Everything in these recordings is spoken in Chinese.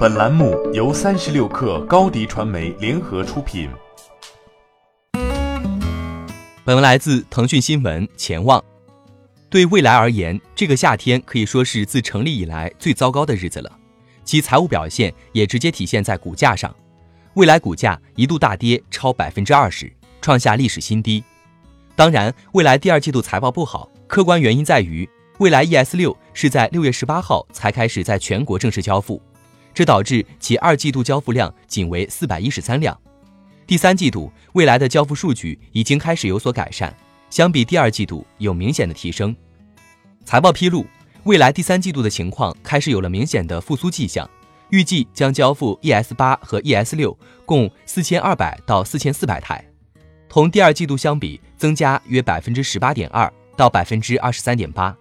本栏目由三十六氪高低传媒联合出品。本文来自腾讯新闻。前望，对未来而言，这个夏天可以说是自成立以来最糟糕的日子了。其财务表现也直接体现在股价上，未来股价一度大跌超百分之二十，创下历史新低。当然，未来第二季度财报不好，客观原因在于。蔚来 ES 六是在六月十八号才开始在全国正式交付，这导致其二季度交付量仅为四百一十三辆。第三季度未来的交付数据已经开始有所改善，相比第二季度有明显的提升。财报披露，未来第三季度的情况开始有了明显的复苏迹象，预计将交付 ES 八和 ES 六共四千二百到四千四百台，同第二季度相比增加约百分之十八点二到百分之二十三点八。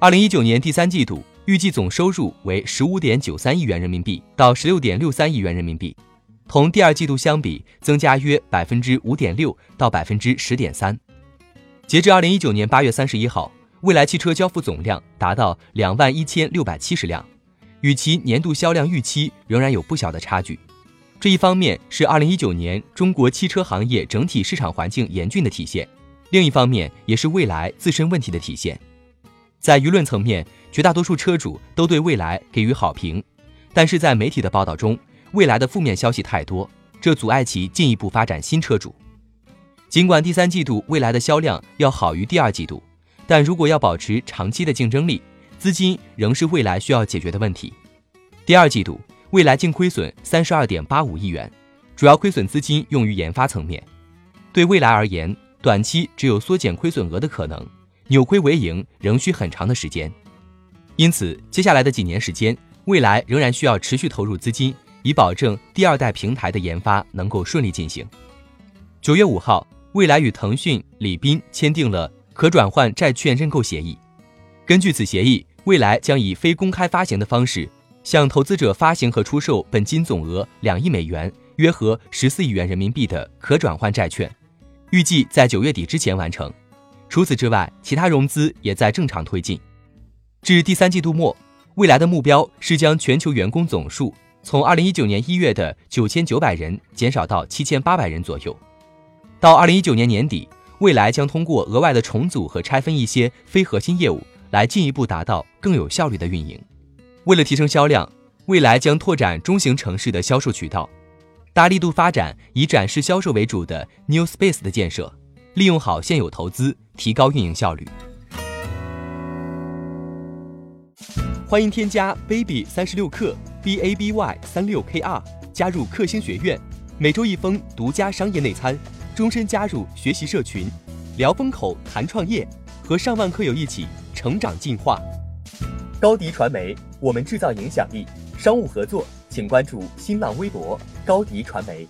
二零一九年第三季度预计总收入为十五点九三亿元人民币到十六点六三亿元人民币，同第二季度相比增加约百分之五点六到百分之十点三。截至二零一九年八月三十一号，蔚来汽车交付总量达到两万一千六百七十辆，与其年度销量预期仍然有不小的差距。这一方面是二零一九年中国汽车行业整体市场环境严峻的体现，另一方面也是蔚来自身问题的体现。在舆论层面，绝大多数车主都对蔚来给予好评，但是在媒体的报道中，蔚来的负面消息太多，这阻碍其进一步发展新车主。尽管第三季度蔚来的销量要好于第二季度，但如果要保持长期的竞争力，资金仍是未来需要解决的问题。第二季度，蔚来净亏损三十二点八五亿元，主要亏损资金用于研发层面。对未来而言，短期只有缩减亏损额的可能。扭亏为盈仍需很长的时间，因此接下来的几年时间，未来仍然需要持续投入资金，以保证第二代平台的研发能够顺利进行。九月五号，未来与腾讯、李斌签订了可转换债券认购协议。根据此协议，未来将以非公开发行的方式，向投资者发行和出售本金总额两亿美元（约合十四亿元人民币）的可转换债券，预计在九月底之前完成。除此之外，其他融资也在正常推进。至第三季度末，未来的目标是将全球员工总数从二零一九年一月的九千九百人减少到七千八百人左右。到二零一九年年底，未来将通过额外的重组和拆分一些非核心业务，来进一步达到更有效率的运营。为了提升销量，未来将拓展中型城市的销售渠道，大力度发展以展示销售为主的 New Space 的建设。利用好现有投资，提高运营效率。欢迎添加 baby 三十六克 b a b y 三六 k r 加入克星学院，每周一封独家商业内参，终身加入学习社群，聊风口谈创业，和上万课友一起成长进化。高迪传媒，我们制造影响力。商务合作，请关注新浪微博高迪传媒。